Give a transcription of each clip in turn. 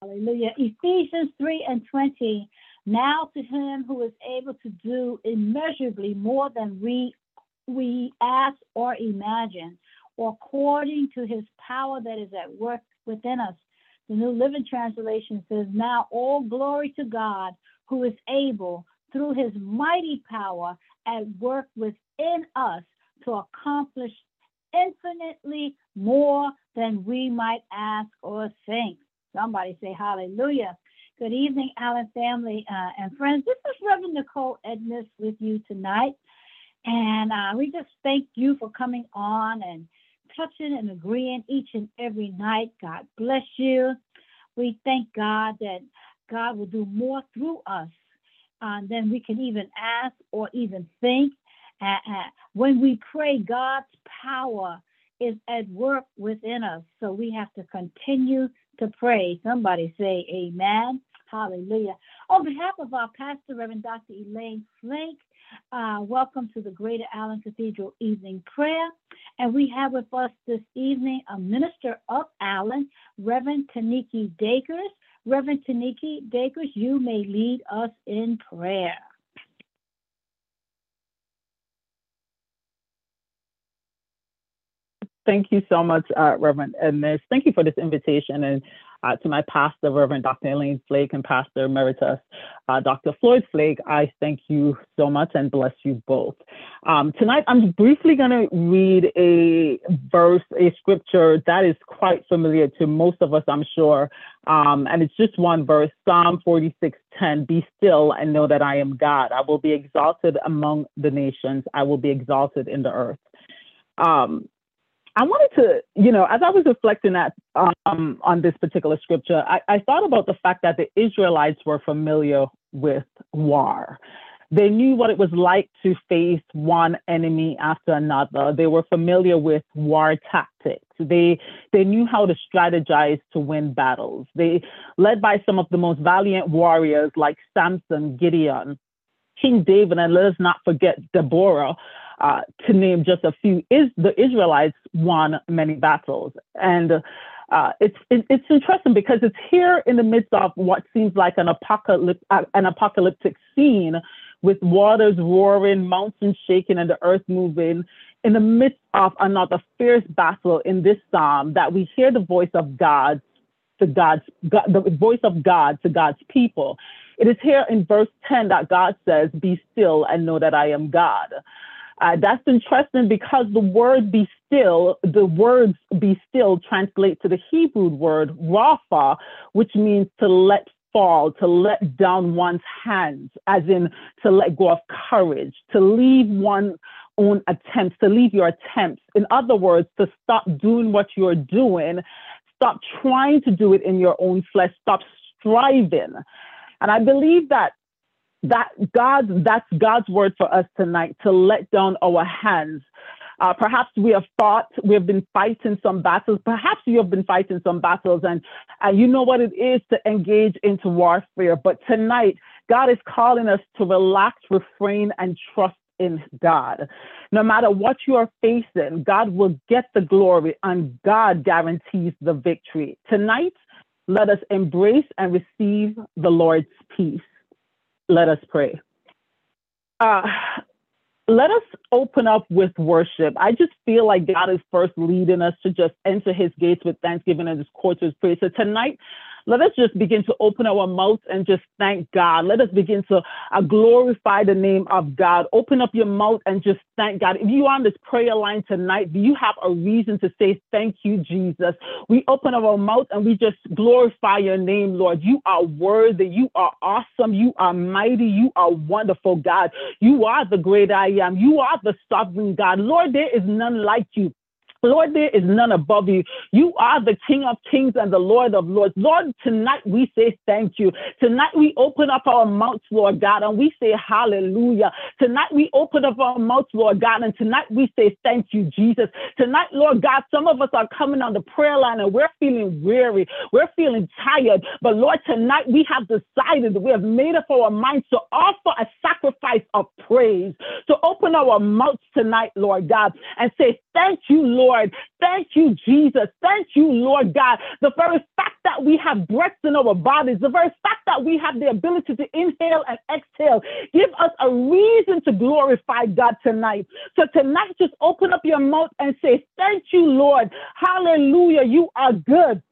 Hallelujah. Ephesians 3 and 20. Now to him who is able to do immeasurably more than we we ask or imagine, or according to his power that is at work within us. The New Living Translation says, Now all glory to God who is able through his mighty power at work within us to accomplish infinitely more than we might ask or think. Somebody say hallelujah. Good evening, Allen family uh, and friends. This is Reverend Nicole Edness with you tonight. And uh, we just thank you for coming on and touching and agreeing each and every night. God bless you. We thank God that God will do more through us uh, than we can even ask or even think. When we pray, God's power is at work within us. So we have to continue to pray. Somebody say amen. Hallelujah. On behalf of our pastor, Reverend Dr. Elaine Flake, uh, welcome to the Greater Allen Cathedral Evening Prayer. And we have with us this evening a minister of Allen, Reverend Taniki Dakers. Reverend Taniki Dakers, you may lead us in prayer. Thank you so much, uh, Reverend Edness. Thank you for this invitation and uh, to my pastor, Reverend Dr. Elaine Flake, and Pastor Emeritus uh, Dr. Floyd Flake. I thank you so much and bless you both. Um, tonight, I'm briefly going to read a verse, a scripture that is quite familiar to most of us, I'm sure. Um, and it's just one verse, Psalm 46:10. Be still and know that I am God. I will be exalted among the nations. I will be exalted in the earth. Um, I wanted to, you know, as I was reflecting at, um, on this particular scripture, I, I thought about the fact that the Israelites were familiar with war. They knew what it was like to face one enemy after another. They were familiar with war tactics. They they knew how to strategize to win battles. They led by some of the most valiant warriors like Samson, Gideon, King David, and let us not forget Deborah, uh, to name just a few, is the Israelites won many battles. And uh, it's it, it's interesting because it's here in the midst of what seems like an apocalyptic uh, an apocalyptic scene with waters roaring, mountains shaking, and the earth moving. In the midst of another fierce battle in this psalm, that we hear the voice of God to God's God, the voice of God to God's people. It is here in verse 10 that God says, Be still and know that I am God. Uh, that's interesting because the word be still, the words be still translate to the Hebrew word rafa, which means to let fall, to let down one's hands, as in to let go of courage, to leave one's own attempts, to leave your attempts. In other words, to stop doing what you're doing, stop trying to do it in your own flesh, stop striving. And I believe that that God, that's God's word for us tonight to let down our hands. Uh, perhaps we have fought, we have been fighting some battles. Perhaps you have been fighting some battles and, and you know what it is to engage into warfare. But tonight, God is calling us to relax, refrain, and trust in God. No matter what you are facing, God will get the glory and God guarantees the victory. Tonight, let us embrace and receive the Lord's peace. Let us pray. Uh, let us open up with worship. I just feel like God is first leading us to just enter his gates with thanksgiving and his courts with praise. So tonight, let us just begin to open our mouths and just thank God. Let us begin to uh, glorify the name of God. Open up your mouth and just thank God. If you are on this prayer line tonight, do you have a reason to say thank you, Jesus? We open up our mouth and we just glorify your name, Lord. You are worthy. You are awesome. You are mighty. You are wonderful, God. You are the great I am. You are the sovereign God. Lord, there is none like you. Lord, there is none above you. You are the King of kings and the Lord of lords. Lord, tonight we say thank you. Tonight we open up our mouths, Lord God, and we say hallelujah. Tonight we open up our mouths, Lord God, and tonight we say thank you, Jesus. Tonight, Lord God, some of us are coming on the prayer line and we're feeling weary. We're feeling tired. But Lord, tonight we have decided, that we have made up our minds to offer a sacrifice of praise, to open our mouths tonight, Lord God, and say thank you, Lord. Lord. Thank you, Jesus. Thank you, Lord God. The very fact that we have breath in our bodies, the very fact that we have the ability to inhale and exhale, give us a reason to glorify God tonight. So tonight, just open up your mouth and say, Thank you, Lord. Hallelujah. You are good.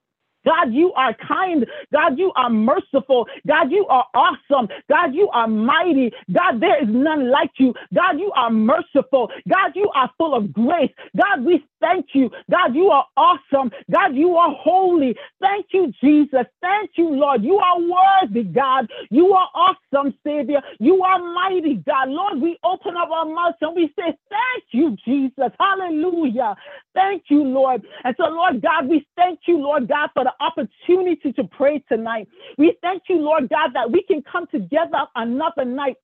God, you are kind. God, you are merciful. God, you are awesome. God, you are mighty. God, there is none like you. God, you are merciful. God, you are full of grace. God, we thank you. God, you are awesome. God, you are holy. Thank you, Jesus. Thank you, Lord. You are worthy, God. You are awesome, Savior. You are mighty, God. Lord, we open up our mouths and we say, Thank you, Jesus. Hallelujah. Thank you, Lord. And so, Lord God, we thank you, Lord God, for the opportunity to pray tonight. We thank you, Lord God, that we can come together another night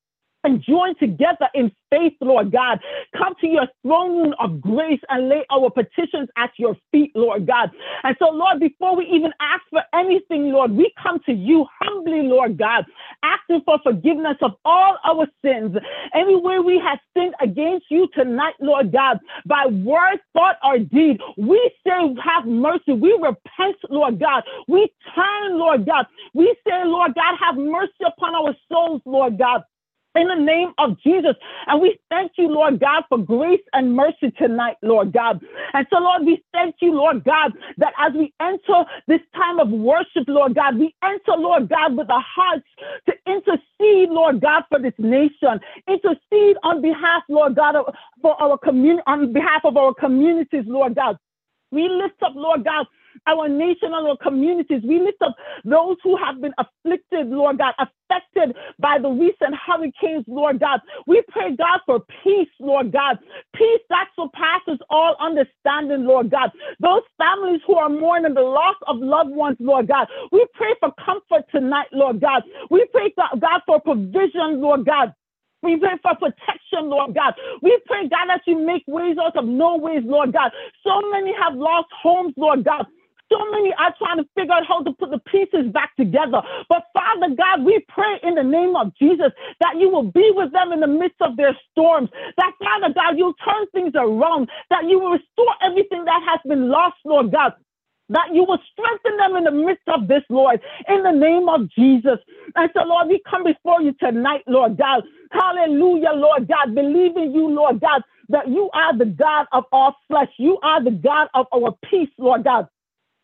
and join together in faith, Lord God. Come to your throne room of grace and lay our petitions at your feet, Lord God. And so, Lord, before we even ask for anything, Lord, we come to you humbly, Lord God, asking for forgiveness of all our sins. Anywhere we have sinned against you tonight, Lord God, by word, thought, or deed, we say, have mercy. We repent, Lord God. We turn, Lord God. We say, Lord God, have mercy upon our souls, Lord God in the name of Jesus. And we thank you, Lord God, for grace and mercy tonight, Lord God. And so, Lord, we thank you, Lord God, that as we enter this time of worship, Lord God, we enter, Lord God, with our hearts to intercede, Lord God, for this nation, intercede on behalf, Lord God, for our community, on behalf of our communities, Lord God. We lift up, Lord God, our nation and our communities. We lift up those who have been afflicted, Lord God, affected by the recent hurricanes, Lord God. We pray, God, for peace, Lord God, peace that surpasses all understanding, Lord God. Those families who are mourning the loss of loved ones, Lord God. We pray for comfort tonight, Lord God. We pray, God, for provision, Lord God. We pray for protection, Lord God. We pray, God, that you make ways out of no ways, Lord God. So many have lost homes, Lord God. So many are trying to figure out how to put the pieces back together. But Father God, we pray in the name of Jesus that you will be with them in the midst of their storms. That Father God, you'll turn things around. That you will restore everything that has been lost, Lord God that you will strengthen them in the midst of this, Lord, in the name of Jesus. And so, Lord, we come before you tonight, Lord God. Hallelujah, Lord God, Believe in you, Lord God, that you are the God of all flesh. You are the God of our peace, Lord God.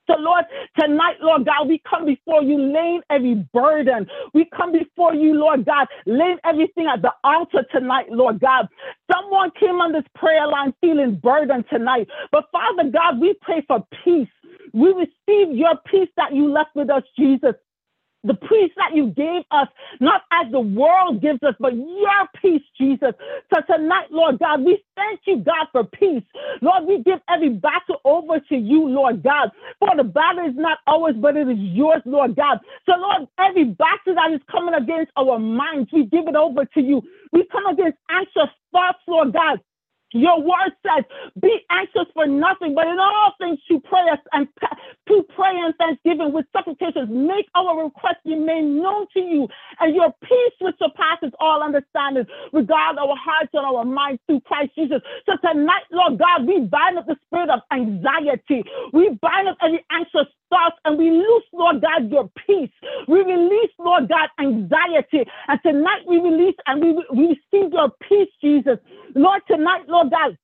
So, Lord, tonight, Lord God, we come before you laying every burden. We come before you, Lord God, laying everything at the altar tonight, Lord God. Someone came on this prayer line feeling burdened tonight. But, Father God, we pray for peace. We receive your peace that you left with us, Jesus the peace that you gave us, not as the world gives us, but your peace, Jesus. So tonight, Lord God, we thank you, God, for peace. Lord, we give every battle over to you, Lord God. For the battle is not ours, but it is yours, Lord God. So, Lord, every battle that is coming against our minds, we give it over to you. We come against anxious thoughts, Lord God. Your word says, be anxious for nothing, but in all things to prayer and to prayer and thanksgiving with supplications, make our requests be made known to you, and your peace which surpasses all understanding, regard our hearts and our minds through Christ Jesus. So tonight, Lord God, we bind up the spirit of anxiety. We bind up any anxious thoughts and we loose, Lord God, your peace. We release, Lord God, anxiety. And tonight we release and we, we receive your peace, Jesus. Lord, tonight, Lord God,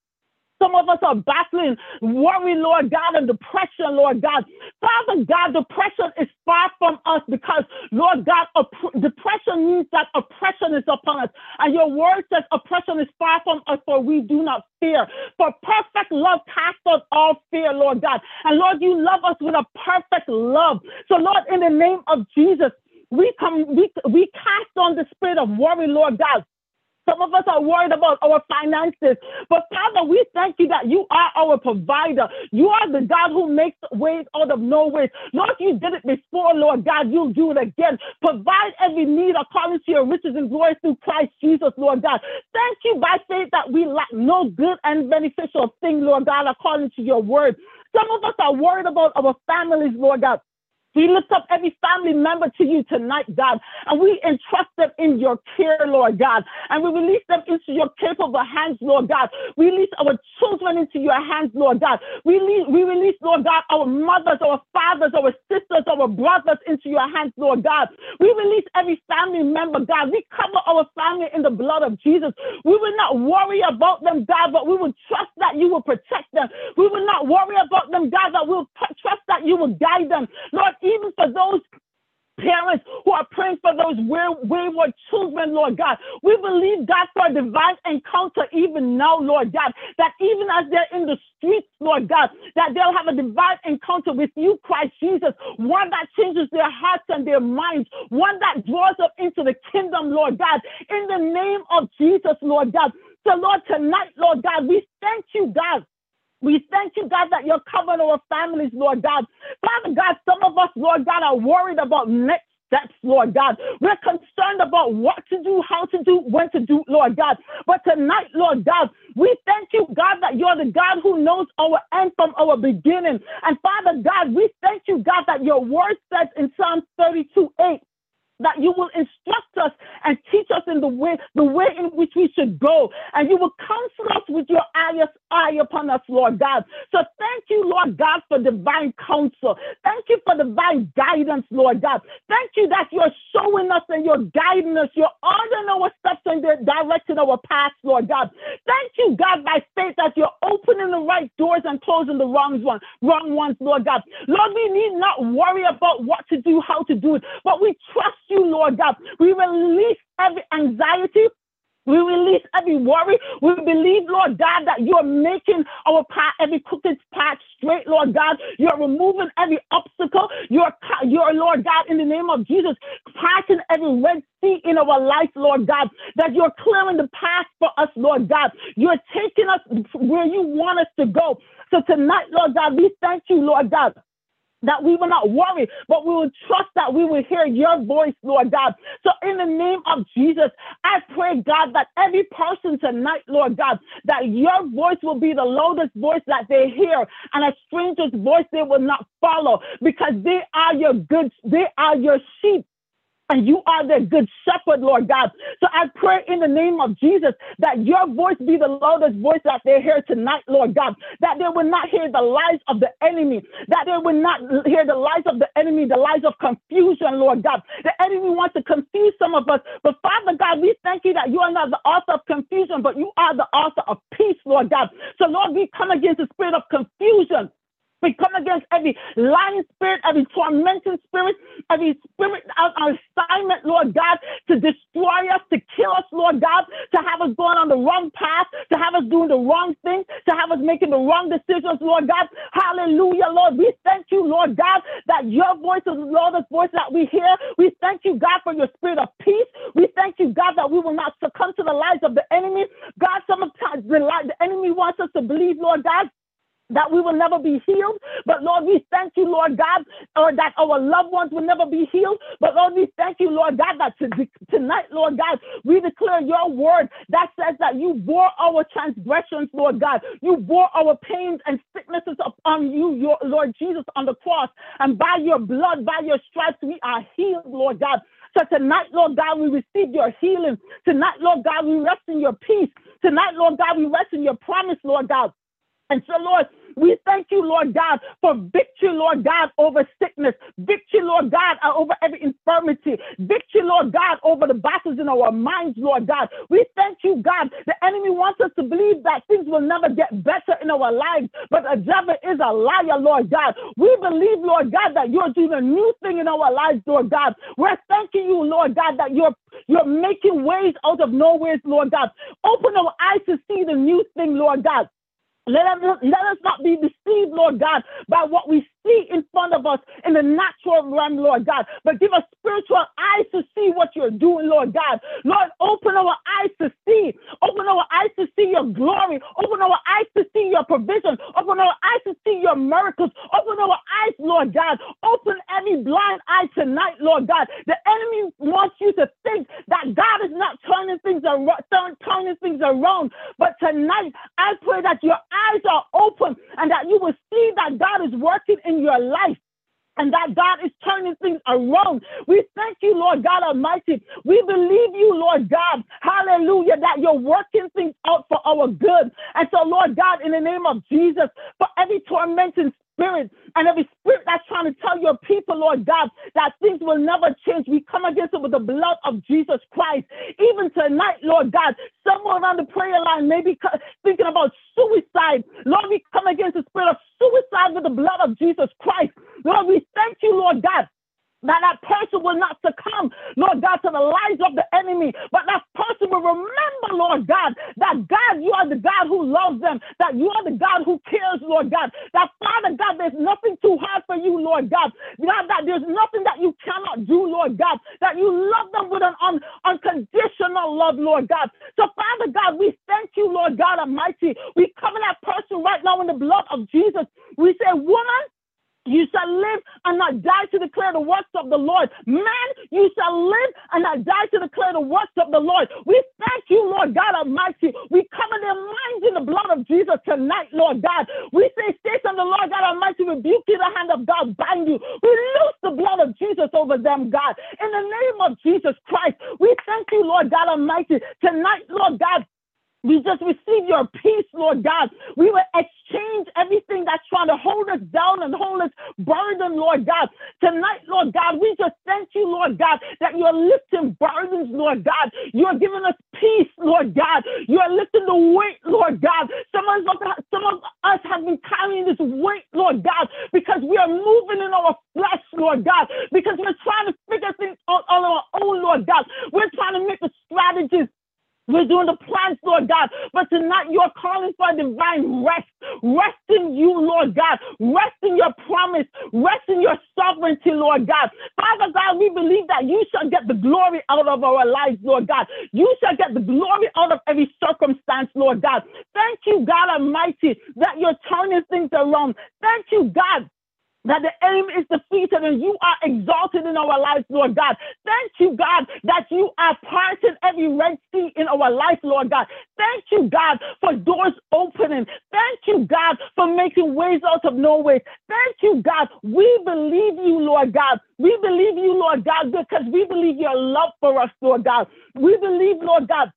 some of us are battling worry, Lord God, and depression, Lord God. Father God, depression is far from us because, Lord God, opp- depression means that oppression is upon us. And your word says oppression is far from us, for we do not fear. For perfect love casts out all fear, Lord God. And Lord, you love us with a perfect love. So, Lord, in the name of Jesus, we come, we, we cast on the spirit of worry, Lord God. Some of us are worried about our finances. But Father, we thank you that you are our provider. You are the God who makes ways out of no ways. Lord, you did it before, Lord God. You'll do it again. Provide every need according to your riches and glory through Christ Jesus, Lord God. Thank you by faith that we lack no good and beneficial thing, Lord God, according to your word. Some of us are worried about our families, Lord God. We lift up every family member to you tonight, God, and we entrust them in your care, Lord God, and we release them into your capable hands, Lord God. We release our children into your hands, Lord God. We release, we release, Lord God, our mothers, our fathers, our sisters, our brothers into your hands, Lord God. We release every family member, God. We cover our family in the blood of Jesus. We will not worry about them, God, but we will trust that you will protect them. We will not worry about them, God, but we'll trust that you will guide them. Lord, even for those parents who are praying for those wayward children, Lord God. We believe, God, for a divine encounter even now, Lord God, that even as they're in the streets, Lord God, that they'll have a divine encounter with you, Christ Jesus, one that changes their hearts and their minds, one that draws them into the kingdom, Lord God, in the name of Jesus, Lord God. So, Lord, tonight, Lord God, we thank you, God, we thank you, God, that you're covering our families, Lord God. Father God, some of us, Lord God, are worried about next steps, Lord God. We're concerned about what to do, how to do, when to do, Lord God. But tonight, Lord God, we thank you, God, that you're the God who knows our end from our beginning. And Father God, we thank you, God, that your word says in Psalm 32 8, that you will instruct us and teach us in the way, the way in which we should go. And you will counsel us with your eyes upon us, Lord God. So thank you, Lord God, for divine counsel. Thank you for divine guidance, Lord God. Thank you that you're showing us and you're guiding us. You're ordering our steps and directing our paths, Lord God. Thank you, God, by faith that you're opening the right doors and closing the wrong ones, wrong ones, Lord God. Lord, we need not worry about what to do, how to do it, but we trust you, Lord God. We release every anxiety, we release every worry. We believe, Lord God, that you're making our path, every crooked path straight, Lord God. You're removing every obstacle. You're, you're, Lord God, in the name of Jesus, passing every red sea in our life, Lord God, that you're clearing the path for us, Lord God. You're taking us where you want us to go. So tonight, Lord God, we thank you, Lord God that we will not worry, but we will trust that we will hear your voice, Lord God. So, in the name of Jesus, I pray, God, that every person tonight, Lord God, that your voice will be the loudest voice that they hear, and a stranger's voice they will not follow because they are your good, they are your sheep and you are the good shepherd, Lord God. So I pray in the name of Jesus that your voice be the loudest voice that they hear tonight, Lord God. That they will not hear the lies of the enemy. That they will not hear the lies of the enemy, the lies of confusion, Lord God. The enemy wants to confuse some of us. But Father God, we thank you that you are not the author of confusion, but you are the author of peace, Lord God. So Lord, we come against the spirit of confusion. We come against every lying spirit, every tormenting spirit, every spirit on assignment, Lord God, to destroy us, to kill us, Lord God, to have us going on the wrong path, to have us doing the wrong thing, to have us making the wrong decisions, Lord God. Hallelujah, Lord. We thank you, Lord God, that your voice is the Lord's voice that we hear. We thank you, God, for your spirit of peace. We thank you, God, that we will not succumb to the lies of the enemy. God, sometimes the, the enemy wants us to believe, Lord God, that we will never be healed. But Lord, we thank you, Lord God, or that our loved ones will never be healed. But Lord, we thank you, Lord God, that tonight, Lord God, we declare your word that says that you bore our transgressions, Lord God. You bore our pains and sicknesses upon you, your Lord Jesus, on the cross. And by your blood, by your stripes, we are healed, Lord God. So tonight, Lord God, we receive your healing. Tonight, Lord God, we rest in your peace. Tonight, Lord God, we rest in your promise, Lord God. And so, Lord, we thank you, Lord God, for victory, Lord God, over sickness, victory, Lord God, uh, over every infirmity, victory, Lord God, over the battles in our minds, Lord God. We thank you, God. The enemy wants us to believe that things will never get better in our lives, but the devil is a liar, Lord God. We believe, Lord God, that you're doing a new thing in our lives, Lord God. We're thanking you, Lord God, that you're you're making ways out of no ways, Lord God. Open our eyes to see the new thing, Lord God. Let us, let us not be deceived, Lord God, by what we see in front of us in the natural realm, Lord God, but give us spiritual eyes to see what you're doing, Lord God. Lord, open our eyes to see. Open our eyes to see your glory. Open our eyes to see your provision. Open our eyes to see your miracles. Open our eyes, Lord God. Open every blind eye tonight, Lord God. The enemy wants you to think that God is not turning things around, turning things around. But tonight, I pray that your eyes are open and that you will see that God is working in your life and that God is turning things around. We thank you, Lord God Almighty. We believe you, Lord God. Hallelujah, that you're working things out for our good. And so, Lord God, in the name of Jesus, for every tormenting spirit and every spirit that's trying to tell your people, Lord God, that things will never change. We come against it with the blood of Jesus Christ. Even tonight, Lord God, someone on the prayer line may be thinking about suicide. Lord, we come against the spirit of suicide with the blood of Jesus Christ. Lord, we thank you, Lord God, that that person will not succumb, Lord God, to the lies of the enemy, but that person will remember, Lord God, that God, you are the God who loves them, that you are the God who cares, Lord God, that Father God, there's nothing too hard for you, Lord God, God, that there's nothing that you cannot do, Lord God, that you love them with an un- unconditional love, Lord God. So, Father God, we thank you, Lord God Almighty. We cover that person right now in the blood of Jesus. We say, woman, you shall live and not die to declare the works of the Lord. Man, you shall live and not die to declare the works of the Lord. We thank you, Lord God Almighty. We cover their minds in the blood of Jesus tonight, Lord God. We say, Satan, the Lord God Almighty, rebuke you, the hand of God bind you. We loose the blood of Jesus over them, God. In the name of Jesus Christ, we thank you, Lord God Almighty. Tonight, Lord God, we just receive your peace, Lord God. We will exchange everything that's trying to hold us down and hold us burden, Lord God. Tonight, Lord God, we just thank you, Lord God, that you're lifting burdens, Lord God. You're giving us peace, Lord God. You're lifting the weight, Lord God. Some of us, some of us have been carrying this weight, Lord God, because we are moving in our flesh, Lord God, because we're trying to figure things out on our own, Lord God. We're trying to make the strategies we're doing the plans, Lord God. But tonight you're calling for divine rest. Rest in you, Lord God. Rest in your promise. Rest in your sovereignty, Lord God. Father God, we believe that you shall get the glory out of our lives, Lord God. You shall get the glory out of every circumstance, Lord God. Thank you, God Almighty, that you're turning things around. Thank you, God, that the aim is defeated and you are exalted in our lives, Lord God. Thank you, God, that you are parting every red sea in our life, Lord God. Thank you, God, for doors opening. Thank you, God, for making ways out of no ways. Thank you, God. We believe you, Lord God. We believe you, Lord God, because we believe your love for us, Lord God. We believe, Lord God,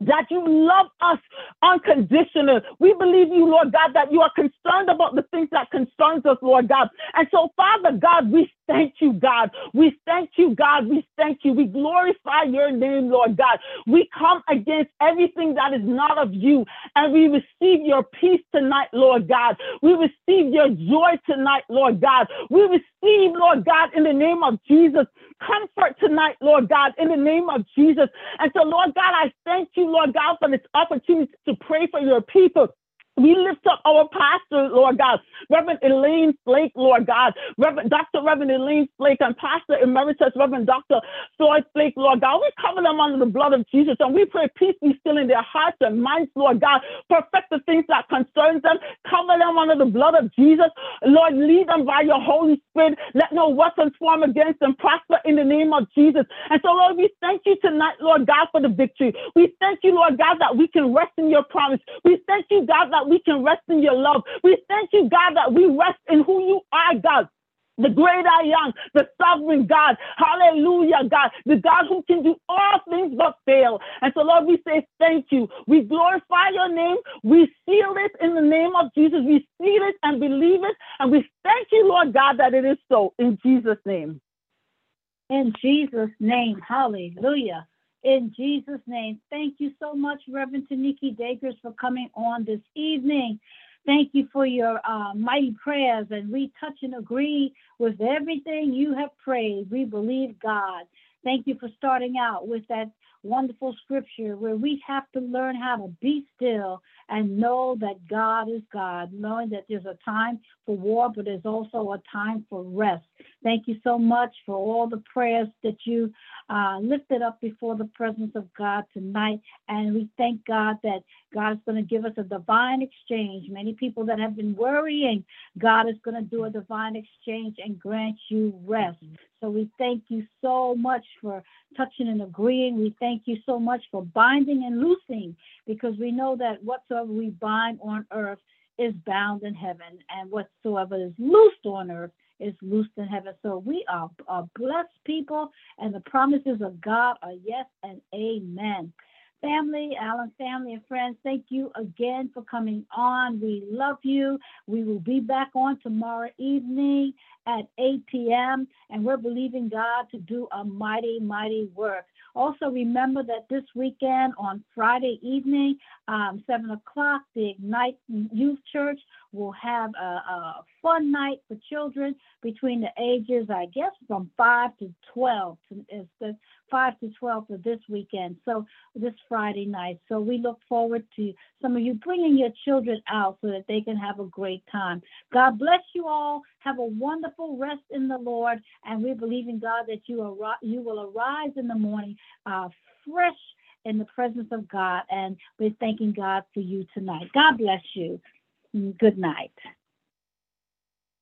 that you love us unconditional. We believe you, Lord God, that you are concerned about the things that concerns us, Lord God. And so, Father God, we thank you, God. We thank you, God. We thank you. We glorify your name, Lord God. We come against everything that is not of you, and we receive your peace tonight, Lord God. We receive your joy tonight, Lord God. We receive, Lord God, in the name of Jesus, comfort tonight, Lord God, in the name of Jesus. And so, Lord God, I thank you, Lord God, for this opportunity to pray for your people. We lift up our pastor, Lord God, Reverend Elaine Flake, Lord God, Reverend Dr. Reverend Elaine Flake, and Pastor Emeritus Reverend Dr. Floyd Flake, Lord God. We cover them under the blood of Jesus, and we pray peace be still in their hearts and minds, Lord God. Perfect the things that concerns them. Cover them under the blood of Jesus. Lord, lead them by your Holy Spirit. Let no weapons form against them prosper in the name of Jesus. And so, Lord, we thank you tonight, Lord God, for the victory. We thank you, Lord God, that we can rest in your promise. We thank you, God, that we can rest in your love. We thank you, God, that we rest in who you are, God the great I am, the sovereign God. Hallelujah, God, the God who can do all things but fail. And so, Lord, we say thank you. We glorify your name. We seal it in the name of Jesus. We seal it and believe it. And we thank you, Lord God, that it is so in Jesus' name. In Jesus' name, hallelujah. In Jesus' name, thank you so much, Reverend Taniki Dacres, for coming on this evening. Thank you for your uh, mighty prayers, and we touch and agree with everything you have prayed. We believe God. Thank you for starting out with that wonderful scripture where we have to learn how to be still and know that God is God, knowing that there's a time for war, but there's also a time for rest. Thank you so much for all the prayers that you uh, lifted up before the presence of God tonight. And we thank God that God is going to give us a divine exchange. Many people that have been worrying, God is going to do a divine exchange and grant you rest. So we thank you so much for touching and agreeing. We thank you so much for binding and loosing because we know that whatsoever we bind on earth is bound in heaven, and whatsoever is loosed on earth is loosed in heaven. So we are, are blessed people, and the promises of God are yes and amen. family, Allen family and friends, thank you again for coming on. We love you. We will be back on tomorrow evening at 8 p.m. and we're believing God to do a mighty, mighty work. Also, remember that this weekend on Friday evening, um, 7 o'clock, the Ignite Youth Church will have a, a, fun night for children between the ages, I guess, from 5 to 12. It's the 5 to 12 for this weekend. So, this Friday night. So, we look forward to some of you bringing your children out so that they can have a great time. God bless you all. Have a wonderful rest in the Lord. And we believe in God that you, ar- you will arise in the morning uh, fresh in the presence of God. And we're thanking God for you tonight. God bless you. Good night.